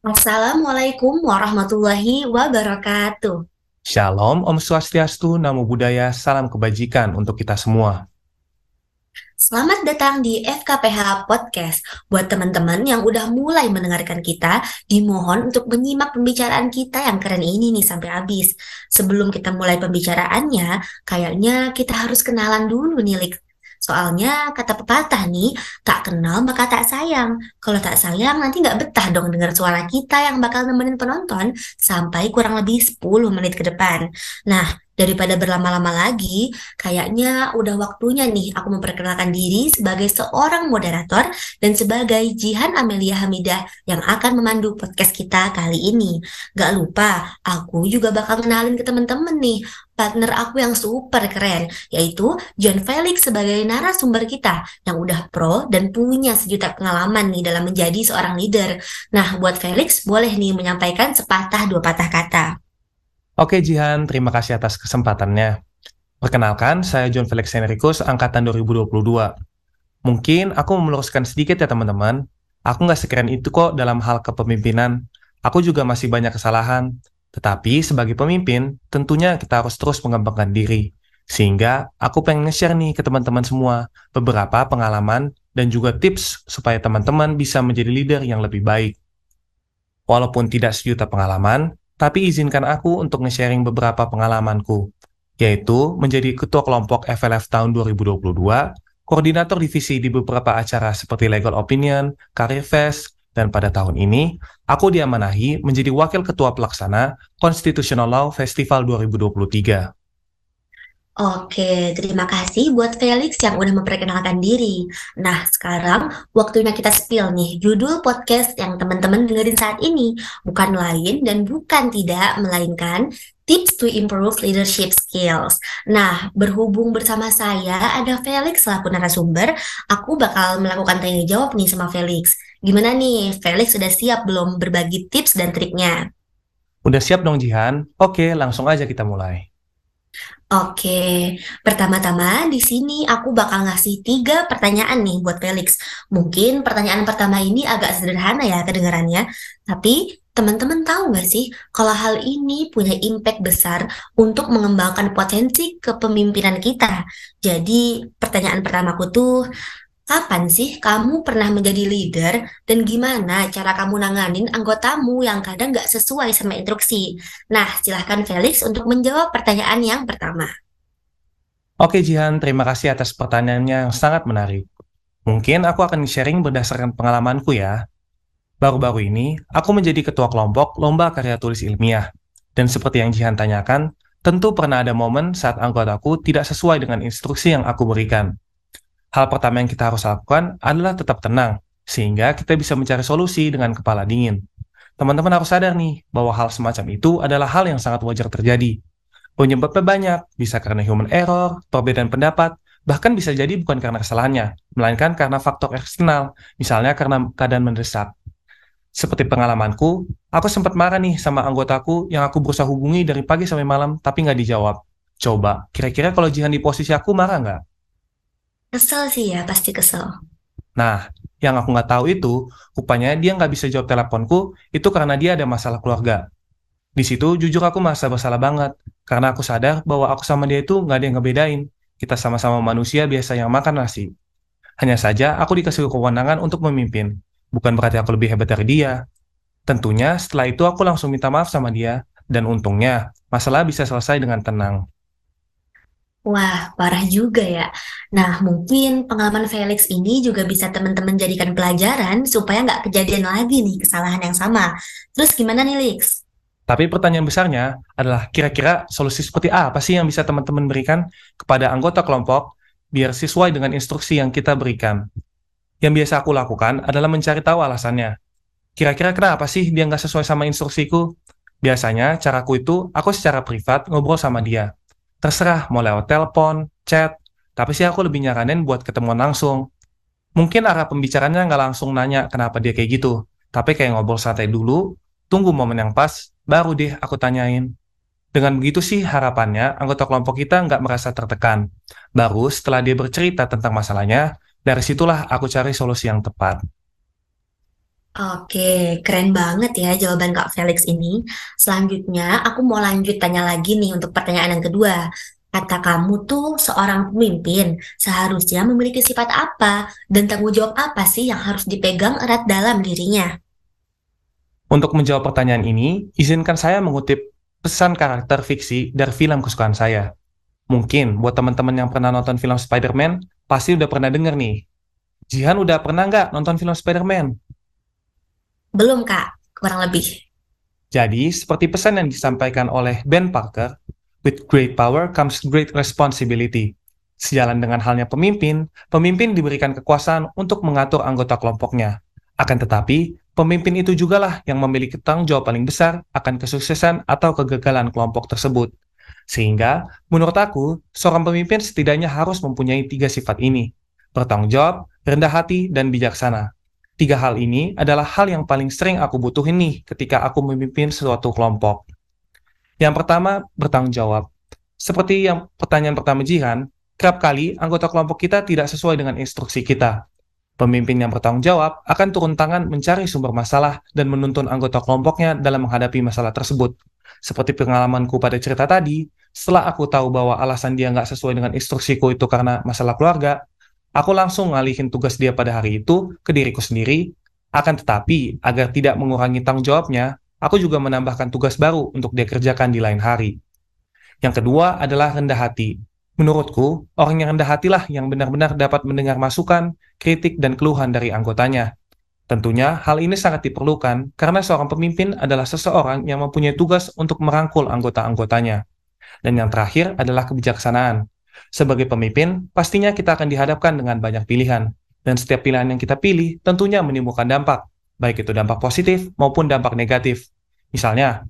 Assalamualaikum warahmatullahi wabarakatuh. Shalom, Om Swastiastu, Namo Buddhaya, salam kebajikan untuk kita semua. Selamat datang di FKPH Podcast. Buat teman-teman yang udah mulai mendengarkan kita, dimohon untuk menyimak pembicaraan kita yang keren ini nih sampai habis. Sebelum kita mulai pembicaraannya, kayaknya kita harus kenalan dulu nih, Lik. Soalnya kata pepatah nih, tak kenal maka tak sayang. Kalau tak sayang nanti nggak betah dong dengar suara kita yang bakal nemenin penonton sampai kurang lebih 10 menit ke depan. Nah, daripada berlama-lama lagi, kayaknya udah waktunya nih aku memperkenalkan diri sebagai seorang moderator dan sebagai Jihan Amelia Hamidah yang akan memandu podcast kita kali ini. Gak lupa, aku juga bakal kenalin ke temen-temen nih partner aku yang super keren, yaitu John Felix sebagai narasumber kita yang udah pro dan punya sejuta pengalaman nih dalam menjadi seorang leader. Nah, buat Felix, boleh nih menyampaikan sepatah dua patah kata. Oke Jihan, terima kasih atas kesempatannya. Perkenalkan, saya John Felix Henricus, Angkatan 2022. Mungkin aku meluruskan sedikit ya teman-teman. Aku nggak sekeren itu kok dalam hal kepemimpinan. Aku juga masih banyak kesalahan. Tetapi sebagai pemimpin, tentunya kita harus terus mengembangkan diri. Sehingga aku pengen nge-share nih ke teman-teman semua beberapa pengalaman dan juga tips supaya teman-teman bisa menjadi leader yang lebih baik. Walaupun tidak sejuta pengalaman, tapi izinkan aku untuk nge-sharing beberapa pengalamanku, yaitu menjadi ketua kelompok FLF tahun 2022, koordinator divisi di beberapa acara seperti Legal Opinion, Career Fest, dan pada tahun ini, aku diamanahi menjadi Wakil Ketua Pelaksana Constitutional Law Festival 2023. Oke, terima kasih buat Felix yang udah memperkenalkan diri. Nah, sekarang waktunya kita spill nih judul podcast yang teman-teman dengerin saat ini. Bukan lain dan bukan tidak, melainkan Tips to Improve Leadership Skills. Nah, berhubung bersama saya ada Felix selaku narasumber, aku bakal melakukan tanya jawab nih sama Felix. Gimana nih, Felix sudah siap belum berbagi tips dan triknya? Udah siap dong Jihan? Oke, langsung aja kita mulai. Oke, pertama-tama di sini aku bakal ngasih tiga pertanyaan nih buat Felix. Mungkin pertanyaan pertama ini agak sederhana ya kedengarannya, tapi teman-teman tahu nggak sih kalau hal ini punya impact besar untuk mengembangkan potensi kepemimpinan kita. Jadi pertanyaan pertamaku tuh, Kapan sih kamu pernah menjadi leader dan gimana cara kamu nanganin anggotamu yang kadang nggak sesuai sama instruksi? Nah, silahkan Felix untuk menjawab pertanyaan yang pertama. Oke Jihan, terima kasih atas pertanyaannya yang sangat menarik. Mungkin aku akan sharing berdasarkan pengalamanku ya. Baru-baru ini, aku menjadi ketua kelompok lomba karya tulis ilmiah. Dan seperti yang Jihan tanyakan, tentu pernah ada momen saat anggotaku tidak sesuai dengan instruksi yang aku berikan hal pertama yang kita harus lakukan adalah tetap tenang, sehingga kita bisa mencari solusi dengan kepala dingin. Teman-teman harus sadar nih, bahwa hal semacam itu adalah hal yang sangat wajar terjadi. Penyebabnya banyak, bisa karena human error, perbedaan pendapat, bahkan bisa jadi bukan karena kesalahannya, melainkan karena faktor eksternal, misalnya karena keadaan mendesak. Seperti pengalamanku, aku sempat marah nih sama anggotaku yang aku berusaha hubungi dari pagi sampai malam, tapi nggak dijawab. Coba, kira-kira kalau Jihan di posisi aku marah nggak? Kesel sih ya, pasti kesel. Nah, yang aku nggak tahu itu, rupanya dia nggak bisa jawab teleponku, itu karena dia ada masalah keluarga. Di situ, jujur aku merasa bersalah banget, karena aku sadar bahwa aku sama dia itu nggak ada yang ngebedain. Kita sama-sama manusia biasa yang makan nasi. Hanya saja, aku dikasih kewenangan untuk memimpin. Bukan berarti aku lebih hebat dari dia. Tentunya, setelah itu aku langsung minta maaf sama dia, dan untungnya, masalah bisa selesai dengan tenang. Wah, parah juga ya. Nah, mungkin pengalaman Felix ini juga bisa teman-teman jadikan pelajaran supaya nggak kejadian lagi nih kesalahan yang sama. Terus gimana nih, Lix? Tapi pertanyaan besarnya adalah kira-kira solusi seperti apa sih yang bisa teman-teman berikan kepada anggota kelompok biar sesuai dengan instruksi yang kita berikan. Yang biasa aku lakukan adalah mencari tahu alasannya. Kira-kira kenapa sih dia nggak sesuai sama instruksiku? Biasanya caraku itu aku secara privat ngobrol sama dia Terserah mau lewat telepon, chat, tapi sih aku lebih nyaranin buat ketemuan langsung. Mungkin arah pembicaranya nggak langsung nanya kenapa dia kayak gitu, tapi kayak ngobrol santai dulu, tunggu momen yang pas, baru deh aku tanyain. Dengan begitu sih harapannya anggota kelompok kita nggak merasa tertekan. Baru setelah dia bercerita tentang masalahnya, dari situlah aku cari solusi yang tepat. Oke, keren banget ya jawaban Kak Felix ini. Selanjutnya, aku mau lanjut tanya lagi nih untuk pertanyaan yang kedua. Kata kamu tuh seorang pemimpin seharusnya memiliki sifat apa dan tanggung jawab apa sih yang harus dipegang erat dalam dirinya? Untuk menjawab pertanyaan ini, izinkan saya mengutip pesan karakter fiksi dari film kesukaan saya. Mungkin buat teman-teman yang pernah nonton film Spider-Man, pasti udah pernah denger nih. Jihan udah pernah nggak nonton film Spider-Man? Belum, Kak, kurang lebih. Jadi, seperti pesan yang disampaikan oleh Ben Parker, with great power comes great responsibility. Sejalan dengan halnya pemimpin, pemimpin diberikan kekuasaan untuk mengatur anggota kelompoknya. Akan tetapi, pemimpin itu jugalah yang memiliki tanggung jawab paling besar akan kesuksesan atau kegagalan kelompok tersebut. Sehingga, menurut aku, seorang pemimpin setidaknya harus mempunyai tiga sifat ini. Bertanggung jawab, rendah hati, dan bijaksana. Tiga hal ini adalah hal yang paling sering aku butuhin nih ketika aku memimpin suatu kelompok. Yang pertama, bertanggung jawab. Seperti yang pertanyaan pertama Jihan, kerap kali anggota kelompok kita tidak sesuai dengan instruksi kita. Pemimpin yang bertanggung jawab akan turun tangan mencari sumber masalah dan menuntun anggota kelompoknya dalam menghadapi masalah tersebut. Seperti pengalamanku pada cerita tadi, setelah aku tahu bahwa alasan dia nggak sesuai dengan instruksiku itu karena masalah keluarga, aku langsung ngalihin tugas dia pada hari itu ke diriku sendiri. Akan tetapi, agar tidak mengurangi tanggung jawabnya, aku juga menambahkan tugas baru untuk dia kerjakan di lain hari. Yang kedua adalah rendah hati. Menurutku, orang yang rendah hatilah yang benar-benar dapat mendengar masukan, kritik, dan keluhan dari anggotanya. Tentunya, hal ini sangat diperlukan karena seorang pemimpin adalah seseorang yang mempunyai tugas untuk merangkul anggota-anggotanya. Dan yang terakhir adalah kebijaksanaan. Sebagai pemimpin, pastinya kita akan dihadapkan dengan banyak pilihan, dan setiap pilihan yang kita pilih tentunya menimbulkan dampak, baik itu dampak positif maupun dampak negatif. Misalnya,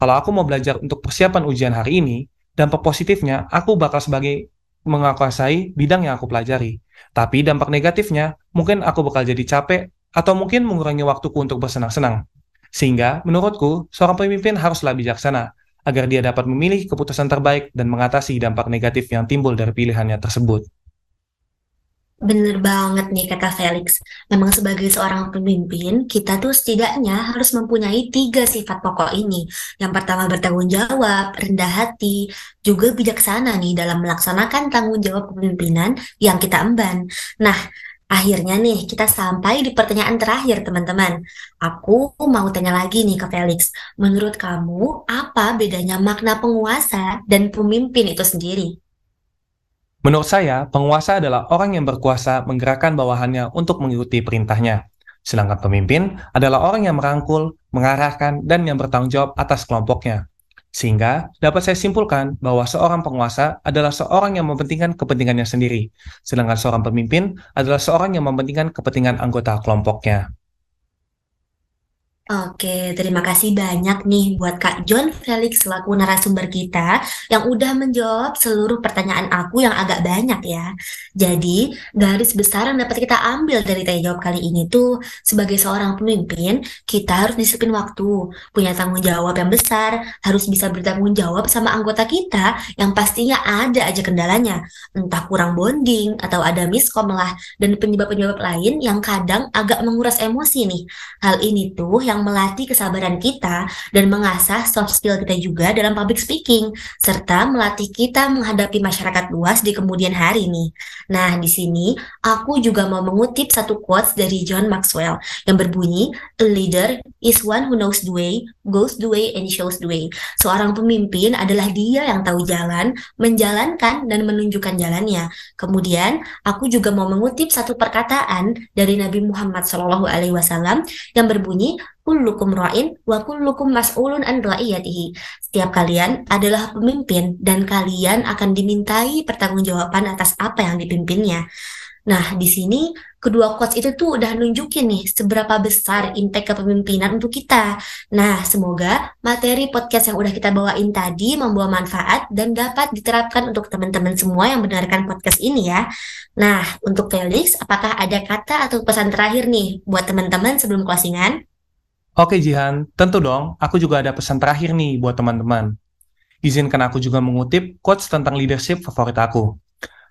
kalau aku mau belajar untuk persiapan ujian hari ini, dampak positifnya aku bakal sebagai menguasai bidang yang aku pelajari. Tapi dampak negatifnya, mungkin aku bakal jadi capek atau mungkin mengurangi waktuku untuk bersenang-senang. Sehingga, menurutku, seorang pemimpin haruslah bijaksana, agar dia dapat memilih keputusan terbaik dan mengatasi dampak negatif yang timbul dari pilihannya tersebut. Bener banget nih kata Felix. Memang sebagai seorang pemimpin, kita tuh setidaknya harus mempunyai tiga sifat pokok ini. Yang pertama bertanggung jawab, rendah hati, juga bijaksana nih dalam melaksanakan tanggung jawab kepemimpinan yang kita emban. Nah, akhirnya nih kita sampai di pertanyaan terakhir teman-teman. Aku mau tanya lagi nih ke Felix. Menurut kamu, apa bedanya makna penguasa dan pemimpin itu sendiri? Menurut saya, penguasa adalah orang yang berkuasa menggerakkan bawahannya untuk mengikuti perintahnya. Sedangkan pemimpin adalah orang yang merangkul, mengarahkan, dan yang bertanggung jawab atas kelompoknya. Sehingga dapat saya simpulkan bahwa seorang penguasa adalah seorang yang mementingkan kepentingannya sendiri, sedangkan seorang pemimpin adalah seorang yang mementingkan kepentingan anggota kelompoknya. Oke, terima kasih banyak nih buat Kak John Felix selaku narasumber kita yang udah menjawab seluruh pertanyaan aku yang agak banyak ya. Jadi, garis besar yang dapat kita ambil dari tanya jawab kali ini tuh, sebagai seorang pemimpin, kita harus disiplin waktu, punya tanggung jawab yang besar, harus bisa bertanggung jawab sama anggota kita yang pastinya ada aja kendalanya, entah kurang bonding atau ada miskom lah, dan penyebab-penyebab lain yang kadang agak menguras emosi nih. Hal ini tuh yang yang melatih kesabaran kita dan mengasah soft skill kita juga dalam public speaking, serta melatih kita menghadapi masyarakat luas di kemudian hari nih. Nah, di sini aku juga mau mengutip satu quotes dari John Maxwell yang berbunyi, A leader is one who knows the way, goes the way, and shows the way. Seorang pemimpin adalah dia yang tahu jalan, menjalankan, dan menunjukkan jalannya. Kemudian, aku juga mau mengutip satu perkataan dari Nabi Muhammad SAW yang berbunyi, kullukum ra'in wa kullukum mas'ulun an ra'iyatihi. Setiap kalian adalah pemimpin dan kalian akan dimintai pertanggungjawaban atas apa yang dipimpinnya. Nah, di sini kedua quotes itu tuh udah nunjukin nih seberapa besar impact kepemimpinan untuk kita. Nah, semoga materi podcast yang udah kita bawain tadi membawa manfaat dan dapat diterapkan untuk teman-teman semua yang mendengarkan podcast ini ya. Nah, untuk Felix, apakah ada kata atau pesan terakhir nih buat teman-teman sebelum closingan? Oke Jihan, tentu dong, aku juga ada pesan terakhir nih buat teman-teman. Izinkan aku juga mengutip quotes tentang leadership favorit aku.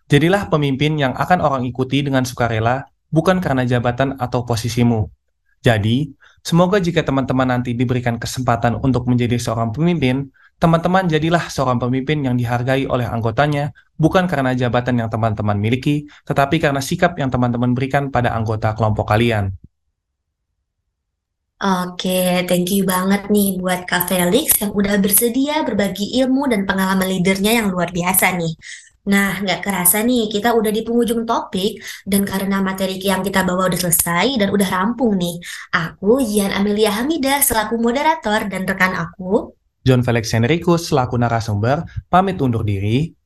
Jadilah pemimpin yang akan orang ikuti dengan sukarela, bukan karena jabatan atau posisimu. Jadi, semoga jika teman-teman nanti diberikan kesempatan untuk menjadi seorang pemimpin, teman-teman jadilah seorang pemimpin yang dihargai oleh anggotanya, bukan karena jabatan yang teman-teman miliki, tetapi karena sikap yang teman-teman berikan pada anggota kelompok kalian. Oke, thank you banget nih buat Kak Felix yang udah bersedia berbagi ilmu dan pengalaman leadernya yang luar biasa nih. Nah, nggak kerasa nih, kita udah di penghujung topik, dan karena materi yang kita bawa udah selesai dan udah rampung nih. Aku, Jian Amelia Hamidah, selaku moderator, dan rekan aku, John Felix Henrikus selaku narasumber, pamit undur diri.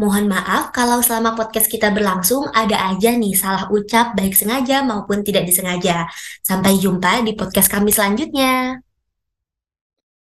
Mohon maaf kalau selama podcast kita berlangsung ada aja nih salah ucap baik sengaja maupun tidak disengaja. Sampai jumpa di podcast kami selanjutnya.